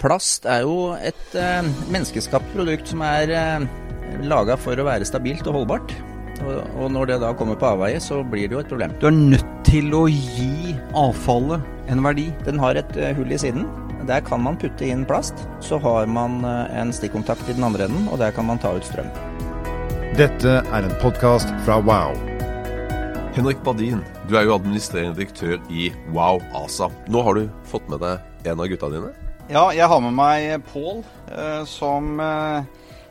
Plast er jo et eh, menneskeskapt produkt som er eh, laga for å være stabilt og holdbart. Og, og når det da kommer på avveie, så blir det jo et problem. Du er nødt til å gi avfallet en verdi. Den har et eh, hull i siden. Der kan man putte inn plast. Så har man eh, en stikkontakt i den andre enden, og der kan man ta ut strøm. Dette er en podkast fra Wow. Henrik Badin, du er jo administrerende direktør i Wow ASA. Nå har du fått med deg en av gutta dine? Ja, jeg har med meg Pål, eh, som eh,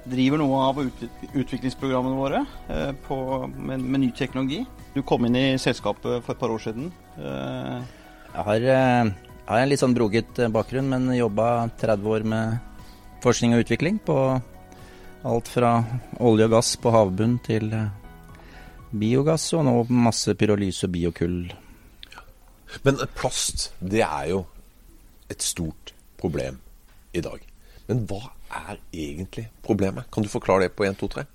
driver noe av ut utviklingsprogrammene våre eh, på, med, med, ny teknologi. Du kom inn i selskapet for et par år siden. Eh. Jeg har, eh, har, en litt sånn broget bakgrunn, men jobba 30 år med forskning og utvikling på alt fra olje og gass på havbunn til biogass, og nå masse pyrolyse og biokull. Men plast, det er jo et stort problem i dag. Men hva er egentlig problemet? Kan du forklare det på 1, 2, 3?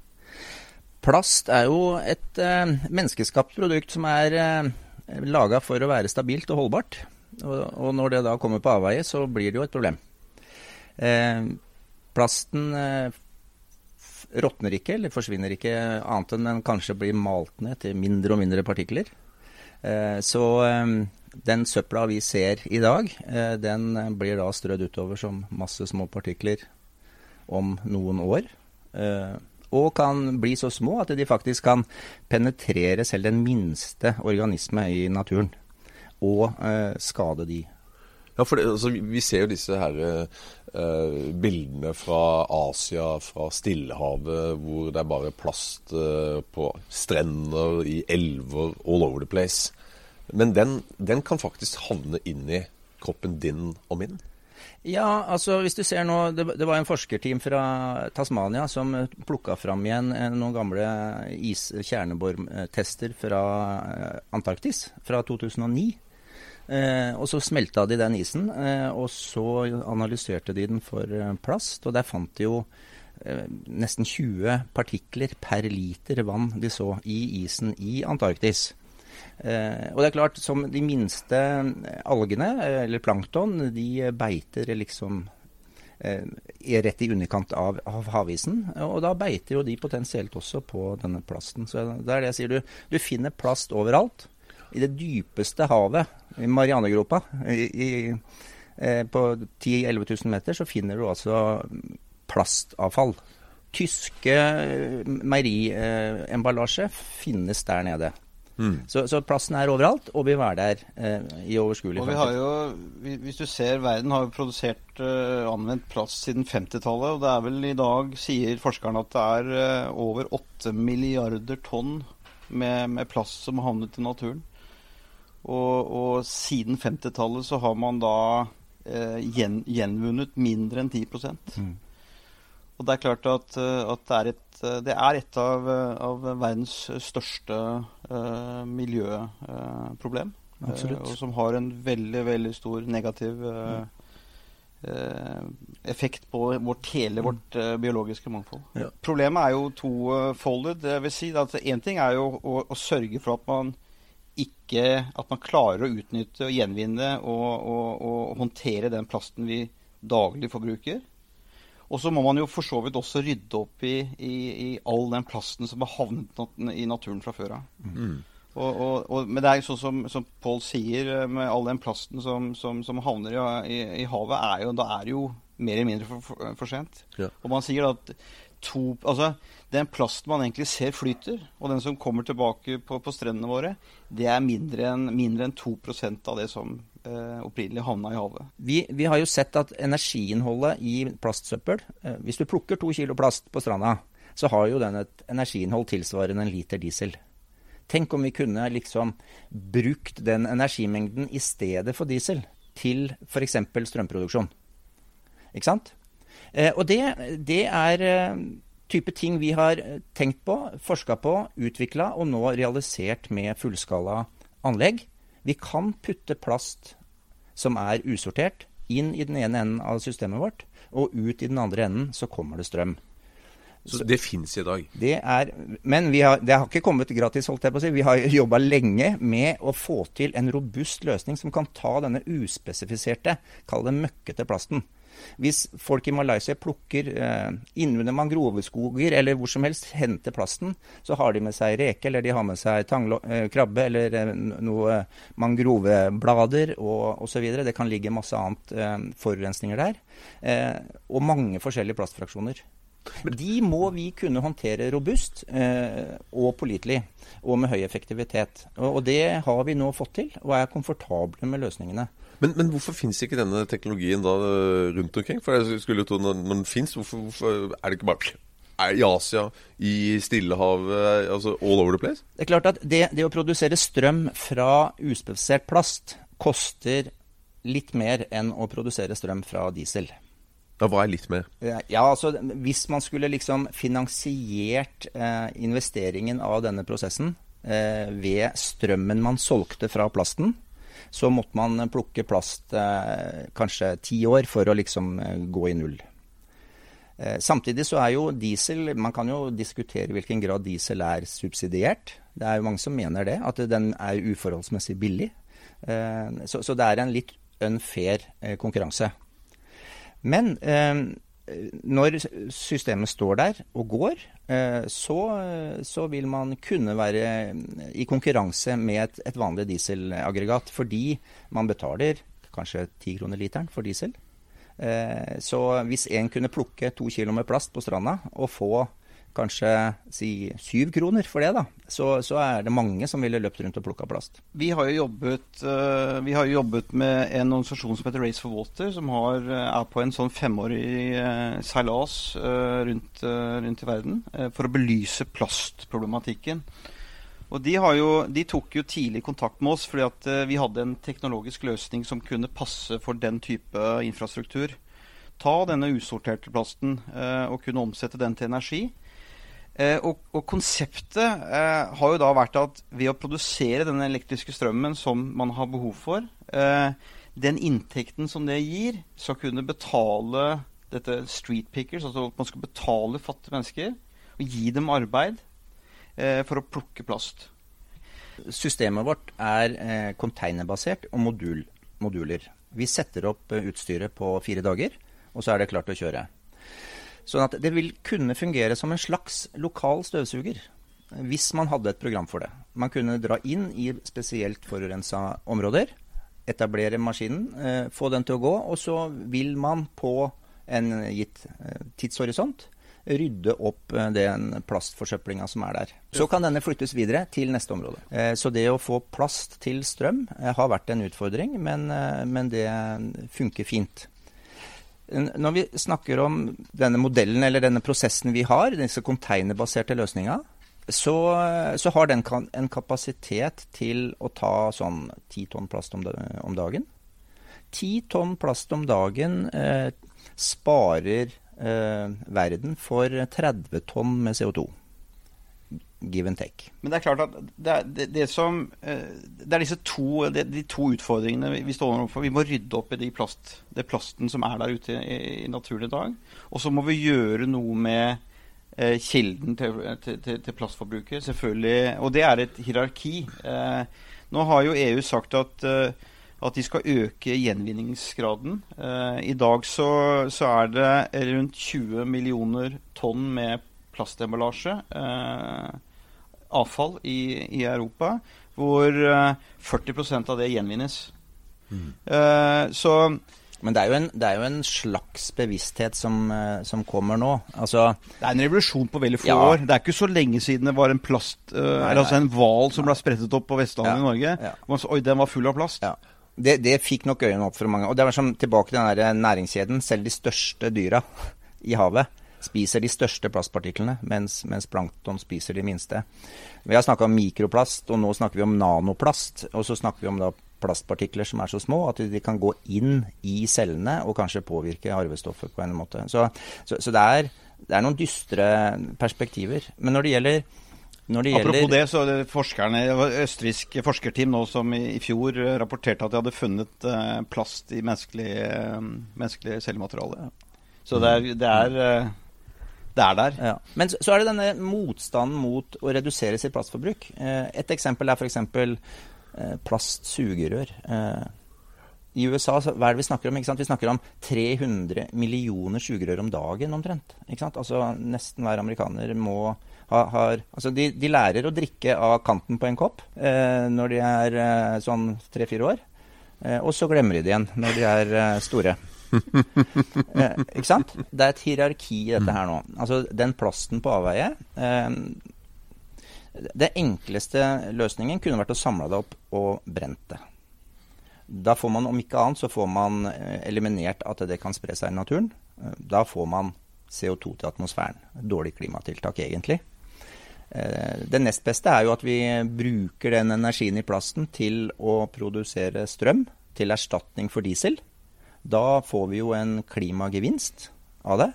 Plast er jo et eh, menneskeskapt produkt som er eh, laga for å være stabilt og holdbart. Og, og, når det da kommer på avveie, så blir det jo et problem. Eh, plasten eh, råtner ikke, eller forsvinner ikke, annet enn den kanskje blir malt ned til mindre og mindre partikler. Eh, så eh, den søpla vi ser i dag, eh, den blir da strødd utover som masse små partikler om noen år. Eh, og kan bli så små at de faktisk kan penetrere selv den minste organisme i naturen. Og eh, skade de. Ja, for det, altså, Vi ser jo disse her uh, bildene fra Asia, fra Stillehavet, hvor det er bare plast uh, på strender, i elver, all over the place. Men den, den kan faktisk havne inn i kroppen din og min? Ja, altså hvis du ser nå Det, det var en forskerteam fra Tasmania som plukka fram igjen eh, noen gamle is kjernebortester fra eh, Antarktis fra 2009. Eh, og så smelta de den isen, eh, og så analyserte de den for eh, plast. Og der fant de jo eh, nesten 20 partikler per liter vann de så i isen i Antarktis. Eh, og det er klart, som de minste algene, eller plankton, de beiter liksom er rett i underkant av, av, havisen. Og da beiter jo de potensielt også på denne plasten. Så det er det jeg sier. Du, du finner plast overalt. I det dypeste havet, i Marianegropa, i, i, eh, på 10 000-11 000 meter, så finner du altså plastavfall. Tyske meieriemballasje finnes der nede. Mm. Så, så, plassen er overalt og vil være der eh, i overskuelig og vi har jo, Hvis du ser, verden har jo produsert eh, anvendt plast siden 50-tallet. Og det er vel i dag, sier forskerne, at det er eh, over 8 milliarder tonn med, med, plast som har havnet i naturen. Og, og siden 50-tallet så har man da eh, gjen, gjenvunnet mindre enn 10 mm. Og det er klart at, eh, at det, er et, eh, det, er et, av, eh, av verdens største uh, miljøproblem. Uh, og som har en veldig, veldig stor negativ effekt på vårt, hele mm. vårt biologiske mangfold. Ja. Problemet er jo tofoldet. Det vil si at Én ting er jo å, å, sørge for at man ikke At man klarer å utnytte og gjenvinne og, og, og håndtere den plasten vi daglig forbruker. Og så må man jo for så vidt også rydde opp i, i, i all den plasten som har havnet i naturen fra før av. Mm. Og, og, og, men det er jo sånn som, som Pål sier, eh, med all den plasten som, som, som havner i, i, havet, er jo, da er det jo mer eller mindre for, for, for sent. Ja. Og man sier at to, altså, den plasten man egentlig ser flyter, og den som kommer tilbake på, på strendene våre, det er mindre enn, en 2% av det som eh, opprinnelig havna i havet. Vi, vi, har jo sett at energiinnholdet i plastsøppel eh, Hvis du plukker to kilo plast på stranda, så har jo den et energiinnhold tilsvarende en liter diesel. Tenk om vi kunne liksom brukt den energimengden i stedet for diesel til f.eks. strømproduksjon. Ikke sant? Eh, og det, det er eh, type ting vi har tenkt på, forska på, utvikla og nå realisert med fullskala anlegg. Vi kan putte plast som er usortert, inn i den ene enden av systemet vårt, og ut i den andre enden så kommer det strøm. Så det fins i dag? Det er, men har, det har ikke kommet gratis. holdt jeg på å si. Vi har jobba lenge med å få til en robust løsning som kan ta denne uspesifiserte, kall det møkkete plasten. Hvis folk i Malaysia plukker eh, innunder mangroveskoger eller hvor som helst, henter plasten, så har de med seg reke, eller de har med seg tanglo, eh, krabbe eller eh, noe mangroveblader og osv. Det kan ligge masse annet eh, forurensninger der. Eh, og mange forskjellige plastfraksjoner. De må vi kunne håndtere robust eh, og pålitelig, og med høy effektivitet. Og, og, det har vi nå fått til, og er komfortable med løsningene. Men, men hvorfor finnes ikke denne teknologien da eh, rundt omkring? For jeg skulle jo tro når, når den finnes, hvorfor, hvorfor, er det ikke bare i Asia, i Stillehavet, altså all over the place? Det er klart at det, det å produsere strøm fra uspesifisert plast koster litt mer enn å produsere strøm fra diesel. Ja, Hva er litt mer? Ja, altså Hvis man skulle liksom finansiert eh, investeringen av denne prosessen eh, ved strømmen man solgte fra plasten, så måtte man plukke plast eh, kanskje ti år for å liksom eh, gå i null. Eh, samtidig så er jo diesel Man kan jo diskutere hvilken grad diesel er subsidiert. Det er jo mange som mener det, at den er uforholdsmessig billig. Eh, så, det er en litt unfair konkurranse. Men når systemet står der og går, så, så, vil man kunne være i konkurranse med et, et vanlig dieselaggregat. Fordi man betaler kanskje ti kroner literen for diesel. Eh, så hvis en kunne plukke to kilo med plast på stranda og få kanskje si syv kroner for det, da, så, så, er det mange som ville løpt rundt og plukka plast. Vi har, jo jobbet, uh, vi har jo jobbet med en organisasjon som heter Race for Water, som har, uh, er på en sånn femårig uh, seilas rundt, rundt, i verden for å belyse plastproblematikken. Og de, jo, de, tok jo tidlig kontakt med oss fordi at vi hadde en teknologisk løsning som kunne passe for den type infrastruktur. Ta denne usorterte plasten og kunne omsette den til energi. Eh, og, og, konseptet eh, har jo da vært at ved å produsere den elektriske strømmen som man har behov for, eh, den inntekten som det gir, skal kunne betale dette street pickers, altså at man skal betale fattige mennesker og gi dem arbeid eh, for å plukke plast. Systemet vårt er eh, containerbasert og modul, moduler. Vi setter opp eh, utstyret på fire dager, og så er det klart å kjøre. Sånn at det vil kunne fungere som en slags lokal støvsuger. Hvis man hadde et program for det. Man kunne dra inn i spesielt forurensa områder, etablere maskinen, eh, få den til å gå, og så vil man på en gitt eh, tidshorisont rydde opp eh, den plastforsøplinga som er der. Så kan denne flyttes videre til neste område. Så det å få plast til strøm har vært en utfordring, men det funker fint. Når vi snakker om denne modellen eller denne prosessen vi har, disse containerbaserte løsninga, så, så, har den en kapasitet til å ta sånn ti tonn plast om, dagen. Ti tonn plast om dagen eh, sparer eh, verden for 30 tonn med CO2 give and take. Men det er klart at det er, det, det som, eh, det er disse to, de to utfordringene vi står overfor. Vi må rydde opp i de plast, det plasten som er der ute i, i naturen i dag. Og så må vi gjøre noe med eh, kilden til, til, til, plastforbruket, selvfølgelig. Og det er et hierarki. Eh, nå har jo EU sagt at, at de skal øke gjenvinningsgraden. Eh, I dag så, så, er det rundt 20 millioner tonn med plastemballasje. Eh, avfall i, i Europa, hvor 40 eh, av det gjenvinnes. Mm. Uh, så men det er, en, det er, jo en, slags bevissthet som, eh, som, kommer nå. Altså, det er en revolusjon på veldig få ja. år. Det er ikke så lenge siden det var en plast, uh, nei, altså en hval som ble sprettet opp på Vestlandet ja. i Norge. Ja. Så, oi, den var full av plast. Det, det, fikk nok øynene opp for mange. Og det var som tilbake til den der næringskjeden. Selv de største dyra i havet spiser de største plastpartiklene, mens, mens plankton spiser de minste. Vi har snakka om mikroplast, og nå snakker vi om nanoplast. Og så snakker vi om da plastpartikler som er så små at de kan gå inn i cellene og kanskje påvirke arvestoffet på en måte. Så, så, så det, er, det, er, noen dystre perspektiver. Men når det gjelder når det Apropos det, så forskerne, det var østerriksk forskerteam nå som i, i, fjor rapporterte at de hadde funnet uh, plast i menneskelig, uh, menneskelig cellemateriale. Så det er, det er uh, det er der. Ja. Men så, er det denne motstanden mot å redusere sitt plastforbruk. Eh, et eksempel er f.eks. Eh, plastsugerør. Eh, i USA, hva er det vi snakker om? Vi snakker om 300 millioner sugerør om dagen omtrent. Altså Nesten hver amerikaner må ha har, altså de, de, lærer å drikke av kanten på en kopp eh, når de er eh, sånn tre-fire år. Eh, og så glemmer de det igjen når de er store. Eh, ikke sant? Det er et hierarki i dette her nå. Altså den plasten på avveie eh, Det enkleste løsningen kunne vært å samle det opp og brent det. Da får man, om ikke annet, så får man eh, eliminert at det kan spre seg i naturen. Eh, da får man CO2 til atmosfæren. Dårlig klimatiltak, egentlig. Eh, det nest beste er jo at vi bruker den energien i plasten til å produsere strøm til erstatning for diesel. Da får vi jo en klimagevinst av det.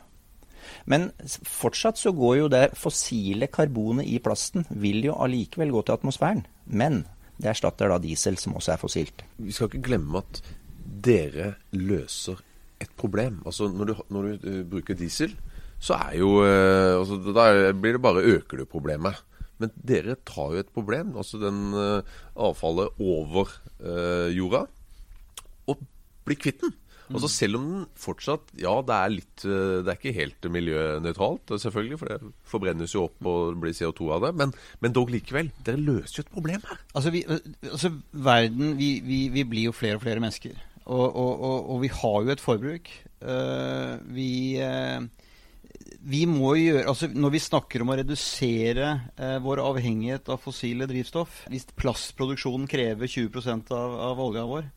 Men fortsatt så går jo det fossile karbonet i plasten vil jo allikevel gå til atmosfæren. Men det erstatter da diesel, som også er fossilt. Vi skal ikke glemme at dere løser et problem. Altså Når du, når du uh, bruker diesel, så er jo uh, altså, Da blir det bare øker du problemet. Men dere tar jo et problem, altså den uh, avfallet over jorda, og blir kvitt den. Altså Selv om den fortsatt Ja, det er litt eh, Det er ikke helt miljønøytralt, selvfølgelig, for det forbrennes jo opp og blir CO2 av det. Men, men dog likevel. Dere løser jo et problem her. Altså, vi, altså verden vi, vi, vi, blir jo flere og flere mennesker. Og, og, og, og vi har jo et forbruk. Uh, vi uh, vi må gjøre, altså Når vi snakker om å redusere eh, vår avhengighet av fossile drivstoff Hvis plastproduksjonen krever 20 av, av olja vår,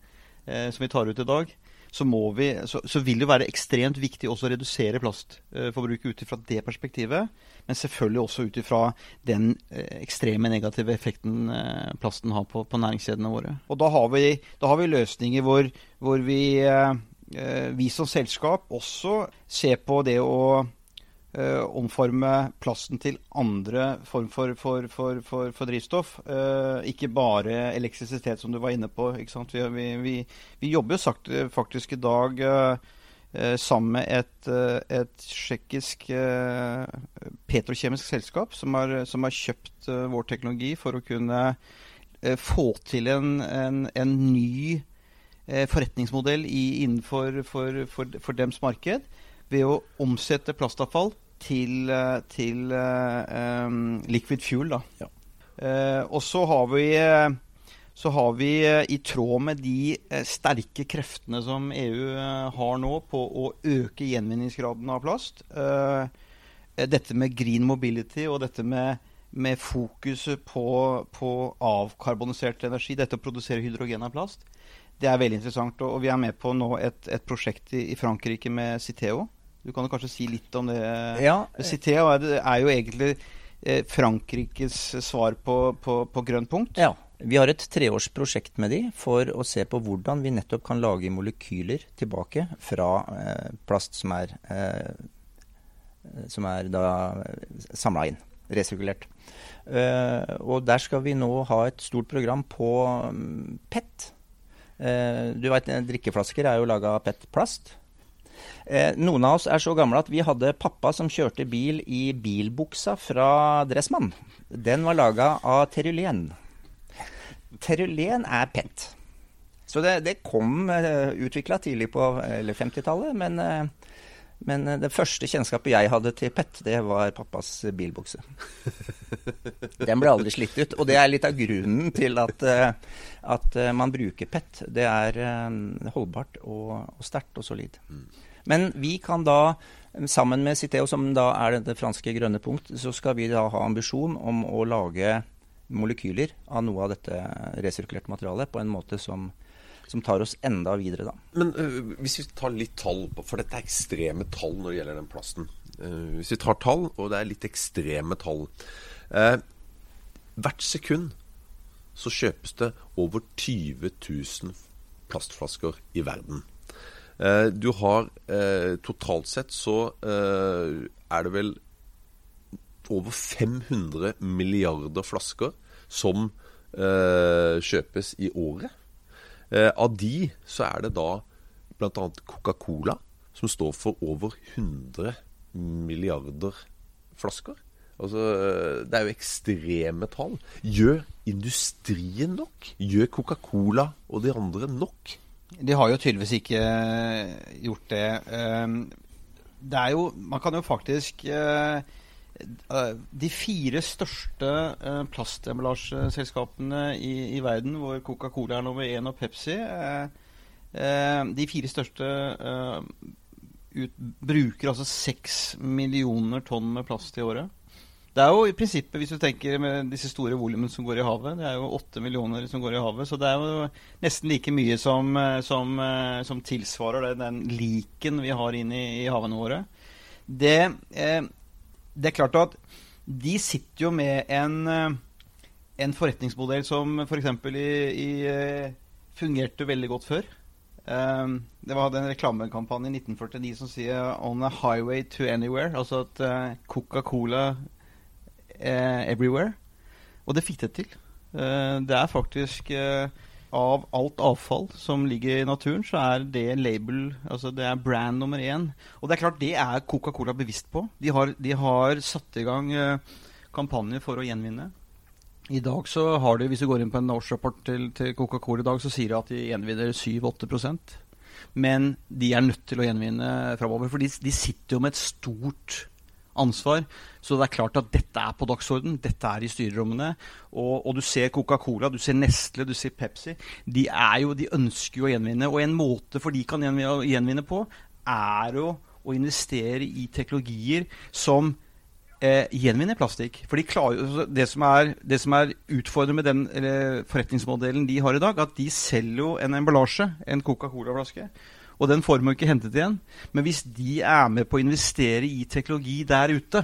eh, som vi tar ut i dag, så, vi, så, så, vil det være ekstremt viktig også å redusere plastforbruket ut fra det perspektivet. Men selvfølgelig også ut ifra den eh, ekstreme negative effekten eh, plasten har på, på næringskjedene våre. Og da har vi, da har vi løsninger hvor, hvor vi, eh, vi som selskap også ser på det å Uh, omforme plasten til andre form for, for, for, for drivstoff. Uh, ikke bare elektrisitet, som du var inne på. Vi, vi, vi, jobber sagt, faktisk i dag uh, sammen med et, et tsjekkisk petrokjemisk selskap som har, som har kjøpt vår teknologi for å kunne få til en, en, en ny forretningsmodell i, innenfor for, for dems marked ved å omsette plastavfall til, eh, til um, liquid fuel. Da. Ja. Uh, og så har vi så har vi i tråd med de sterke kreftene som EU har nå på å øke gjenvinningsgraden av plast, dette med green mobility og dette med, med fokuset på, på, avkarbonisert energi, dette å produsere hydrogen av plast, det er veldig interessant. Og, og vi er med på nå et, et prosjekt i, i Frankrike med Citeo, du kan jo kanskje si litt om det. Ja. Citeo er, jo egentlig eh, Frankrikes svar på, på, på grønn punkt. Ja. Vi har et treårsprosjekt med de for å se på hvordan vi nettopp kan lage molekyler tilbake fra eh, plast som er, eh, som er da samla inn, resirkulert. Eh, og der skal vi nå ha et stort program på um, PET. Uh, du vet, Drikkeflasker er jo laga av PET-plast. Eh, noen av oss er så gamle at vi hadde pappa som kjørte bil i bilbuksa fra Dressmann. Den var laga av terulen. Terulen er PET. Så det, det kom uh, eh, utvikla tidlig på 50-tallet, men, uh, men det første kjennskapet jeg hadde til PET, det var pappas bilbukse. Den ble aldri slitt ut. Og det er litt av grunnen til at, at man bruker PET. Det er holdbart og, og sterkt og solid. Men vi kan da, sammen med Citeo, som da er det franske grønne punkt, så skal vi da ha ambisjon om å lage molekyler av noe av dette resirkulerte materialet på en måte som, som tar oss enda videre, da. Men uh, hvis vi tar litt tall, for dette er ekstreme tall når det gjelder den plasten. Uh, hvis vi tar tall, og det er litt ekstreme tall uh, Hvert sekund så kjøpes det over 20 000 plastflasker i verden. Eh, du har eh, Totalt sett så eh, er det vel over 500 milliarder flasker som kjøpes i året. av de så er det da bl.a. Coca-Cola som står for over 100 milliarder flasker. Altså, det er jo ekstreme tall. Gjør industrien nok? Gjør Coca-Cola og de andre nok? De har jo tydeligvis ikke eh, gjort det. Ehm, det er jo Man kan jo faktisk eh, eh, De fire største plastemballasjeselskapene i, i, verden, hvor Coca-Cola er nummer én og Pepsi De fire største ut, bruker altså seks millioner tonn med plast i året. Det er jo i prinsippet, hvis du tenker med disse store volumene som går i havet, det er jo åtte millioner som går i havet, så det er jo nesten like mye som, eh, som, eh, som tilsvarer det, den liken vi har inn i, i havene våre. Det, eh, det, er klart at de sitter jo med en, en forretningsmodell som f.eks. For i, i fungerte veldig godt før. Det var en reklamekampanje i 1949 som sier 'On a highway to anywhere'. Altså at Coca-Cola everywhere. Og det fikk det til. Eh, det er faktisk eh, av alt avfall som ligger i naturen, så er det label Altså det er brand nummer én. Og det er klart, det er Coca-Cola bevisst på. De har, de har satt i gang eh, kampanjer for å gjenvinne. I dag så har de, Hvis du går inn på en årsrapport til, til Coca-Cola i dag, så sier de at de gjenvinner 7-8% Men de er nødt til å gjenvinne framover. For de, de sitter jo med et stort ansvar. Så det er klart at dette er på dagsorden. Dette er i styrerommene. Og, og du ser Coca-Cola, du ser Nestle, du ser Pepsi. De, jo, de, ønsker jo å gjenvinne. Og en måte for de kan gjenvinne på, er jo å investere i teknologier som eh, gjenvinner plastikk. For de klarer, altså, det, som er, det som er utfordrende med den forretningsmodellen de har i dag, at de selger jo en emballasje, en Coca-Cola-flaske. Og den får man ikke hentet igjen. Men hvis de er med på å investere i teknologi der ute,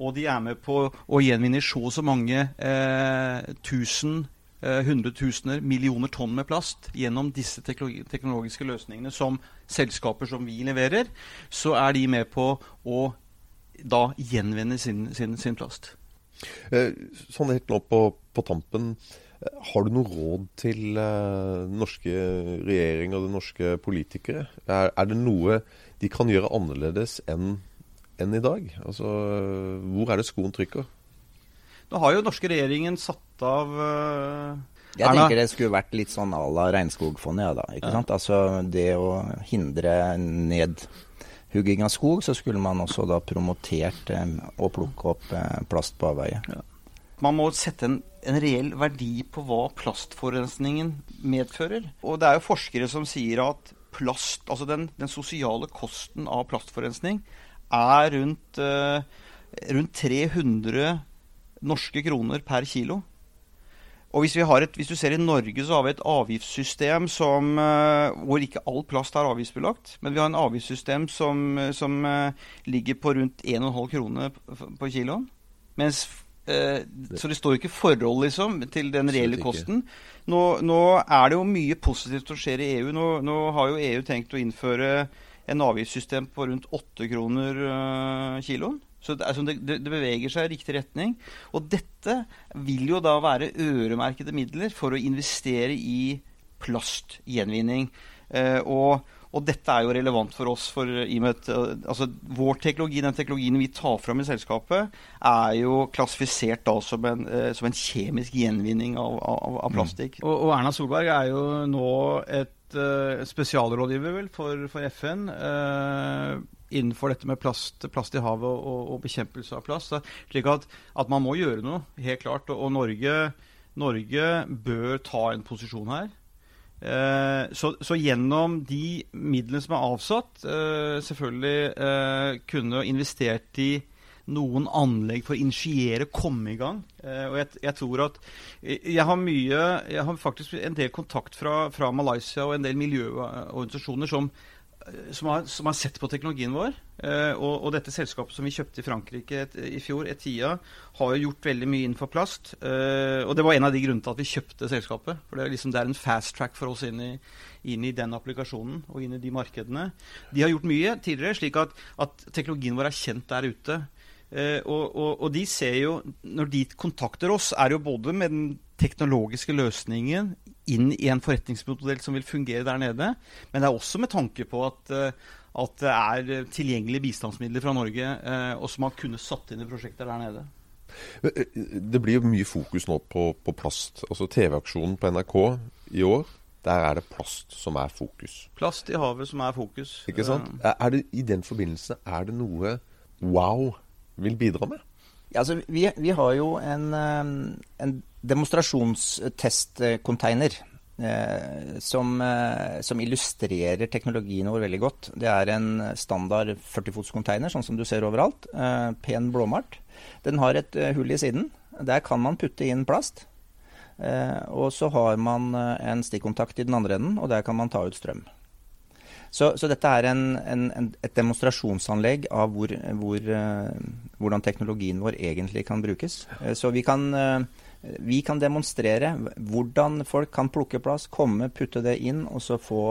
og de er med på å gjenvinne så og så mange eh, tusen, eh, hundretusener, millioner tonn med plast gjennom disse teknologi teknologiske løsningene som selskaper som vi leverer, så er de med på å da gjenvinne sin, sin, sin plast. Eh, sånn helt nå på, på tampen. Har du noe råd til den norske regjering og norske politikere? Er, er, det noe de kan gjøre annerledes enn enn i dag? Altså, hvor er det skoen trykker? Nå har jo norske regjeringen satt av uh, Jeg Erna. tenker det skulle vært litt sånn à la Regnskogfondet, ja da. Ikke ja. sant? Altså det å hindre nedhugging av skog, så skulle man også da promotert um, å plukke opp uh, plast på avveie. Ja. Man må sette en en reell verdi på hva plastforurensningen medfører. Og det er jo forskere som sier at plast, altså den, den sosiale kosten av plastforurensning, er rundt, uh, rundt 300 norske kroner per kilo. Og hvis, et, hvis, du ser i Norge, så har vi et avgiftssystem som, uh, hvor ikke all plast er avgiftsbelagt. Men vi har en avgiftssystem som, som uh, ligger på rundt 1,5 kroner på kiloen. Mens Eh, så det står ikke forhold liksom, til den reelle kosten. Nå, nå, er det jo mye positivt som skjer i EU. Nå, nå, har jo EU tenkt å innføre en avgiftssystem på rundt 8 kroner uh, kiloen. Så det, altså, det, det, beveger seg i riktig retning. Og dette vil jo da være øremerkede midler for å investere i plastgjenvinning. Uh, og og dette er jo relevant for oss. For, i og med at, eh, altså, vår teknologi, den teknologien vi tar fram i selskapet, er jo klassifisert da som en, eh, som en kjemisk gjenvinning av, av, av plastikk. Mm. Og, og, Erna Solberg er jo nå et uh, spesialrådgiver vel, for, for FN. Uh, innenfor dette med plast, plast i havet og, og, bekjempelse av plast. slik at, at, man må gjøre noe, helt klart. Og, og Norge, Norge bør ta en posisjon her. Eh, så, så, gjennom de midlene som er avsatt, eh, selvfølgelig eh, kunne investert i noen anlegg for å initiere, komme i gang. og jeg, jeg, tror at jeg har mye Jeg har faktisk en del kontakt fra, fra Malaysia og en del miljøorganisasjoner som som har, som har, sett på teknologien vår. Eh, og, og, dette selskapet som vi kjøpte i Frankrike et, i fjor, Etia, har jo gjort veldig mye innenfor plast. Eh, og det var en av de grunnene til at vi kjøpte selskapet. For det er, liksom, det er en fast track for oss inn i, inn i, den applikasjonen og inn i de markedene. De har gjort mye tidligere, slik at, at teknologien vår er kjent der ute. Eh, og, og, og de ser jo, når de kontakter oss, er jo både med den teknologiske løsningen inn i en forretningsmodell som vil fungere der nede. Men det er også med tanke på at, eh, at det er tilgjengelige bistandsmidler fra Norge, eh, og som man kunne satt inn i prosjekter der nede. Eh, det blir jo mye fokus nå på, på plast. Altså TV-aksjonen på NRK i år Der er det plast som er fokus. Plast i havet som er fokus. Ikke sant? Er er det I den forbindelse er det noe Wow vil bidra med? Ja, altså, vi, vi har jo en, eh, en demonstrasjonstestcontainer eh, som, eh, som illustrerer teknologien vår veldig godt. Det er en standard 40-fots-container, sånn som du ser overalt. Eh, pen blåmalt. Den har et eh, hull i siden. Der kan man putte inn plast. Eh, og så har man en stikkontakt i den andre enden, og der kan man ta ut strøm. Så, så dette er en, en, en, et demonstrasjonsanlegg av hvor, hvor, eh, hvordan teknologien vår egentlig kan brukes. Eh, så vi kan, eh, vi kan demonstrere hvordan folk kan plukke plass, komme, putte det inn, og så få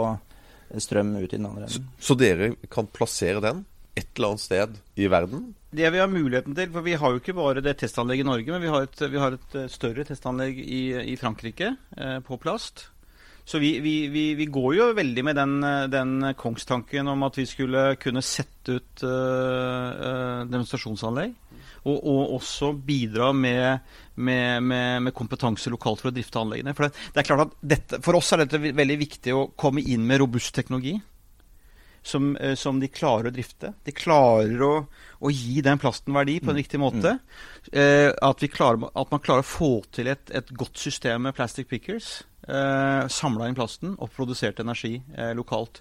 strøm ut i den andre enden. så dere kan plassere den et eller annet sted i verden? Det vi har muligheten til, for vi har jo ikke bare det testanlegget i Norge, men vi har et, vi har et større testanlegg i, i Frankrike eh, på plast. Så vi, vi, vi, vi går jo veldig med den, den kongstanken om at vi skulle kunne sette ut eh, demonstrasjonsanlegg. Og, og også bidra med, med, med, med kompetanse lokalt for å drifte anleggene. For det, det er klart at dette, for oss er dette veldig viktig å komme inn med robust teknologi som, eh, som de klarer å drifte. De klarer å, å gi den plasten verdi på en riktig måte. Eh, at, vi klarer, at man klarer å få til et, et godt system med plastic pickers. Eh, Samla inn plasten og produsert energi eh, lokalt.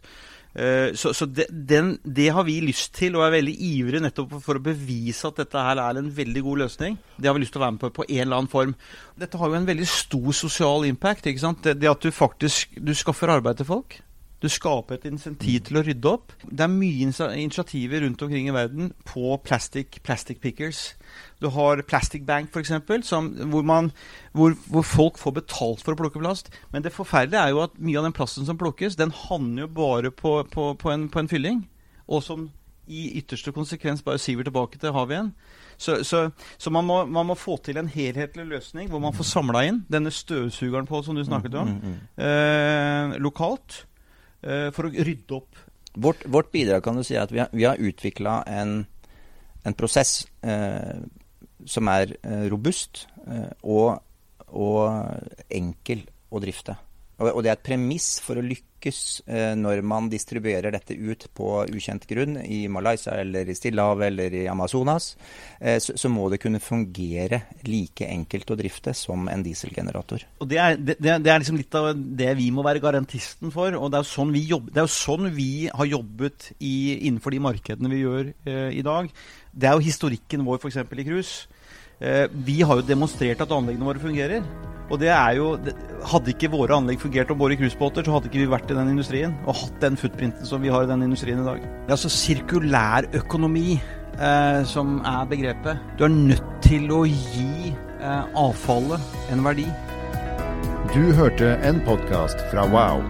Eh, så så det, den, det har vi lyst til, og er veldig ivrige nettopp for å bevise at dette her er en veldig god løsning. Det har vi lyst til å være med på på en eller annen form. Dette har jo en veldig stor sosial impact. ikke sant? Det, det at du faktisk du skaffer arbeid til folk. Du skaper et insentiv til å rydde opp. Det er mye initiativer rundt omkring i verden på plastic, plastic pickers. Du har Plastic Bank, f.eks., hvor, man- hvor, hvor folk får betalt for å plukke plast. Men det forferdelige er jo at mye av den plasten som plukkes, den havner jo bare på, på, på, en, på en fylling. Og som i ytterste konsekvens bare siver tilbake til havet igjen. Så, så, så man, må, man må få til en helhetlig løsning hvor man får samla inn denne støvsugeren på, som du snakket om, eh, lokalt. Eh, for å rydde opp. Vårt, vårt bidrag kan du si er at vi har, vi har utvikla en, en prosess eh, som er eh, robust eh, og, og enkel å drifte. Og, det er et premiss for å lykkes eh, når man distribuerer dette ut på ukjent grunn i Malaysia eller i Stillehavet eller i Amazonas, eh, så, må det kunne fungere like enkelt å drifte som en dieselgenerator. Og det er, det, det er liksom litt av det vi må være garantisten for. Og det er jo sånn vi, jobb, jo sånn vi har jobbet i, innenfor de markedene vi gjør eh, i dag. Det er jo historikken vår f.eks. i cruise. Eh, vi har jo demonstrert at anleggene våre fungerer. Og det er jo, Hadde ikke våre anlegg fungert bord i cruisebåter, så hadde ikke vi vært i den industrien og hatt den footprinten som vi har i den industrien i dag. Det er altså sirkulær økonomi eh, som er begrepet. Du er nødt til å gi eh, avfallet en verdi. Du hørte en podkast fra Wow.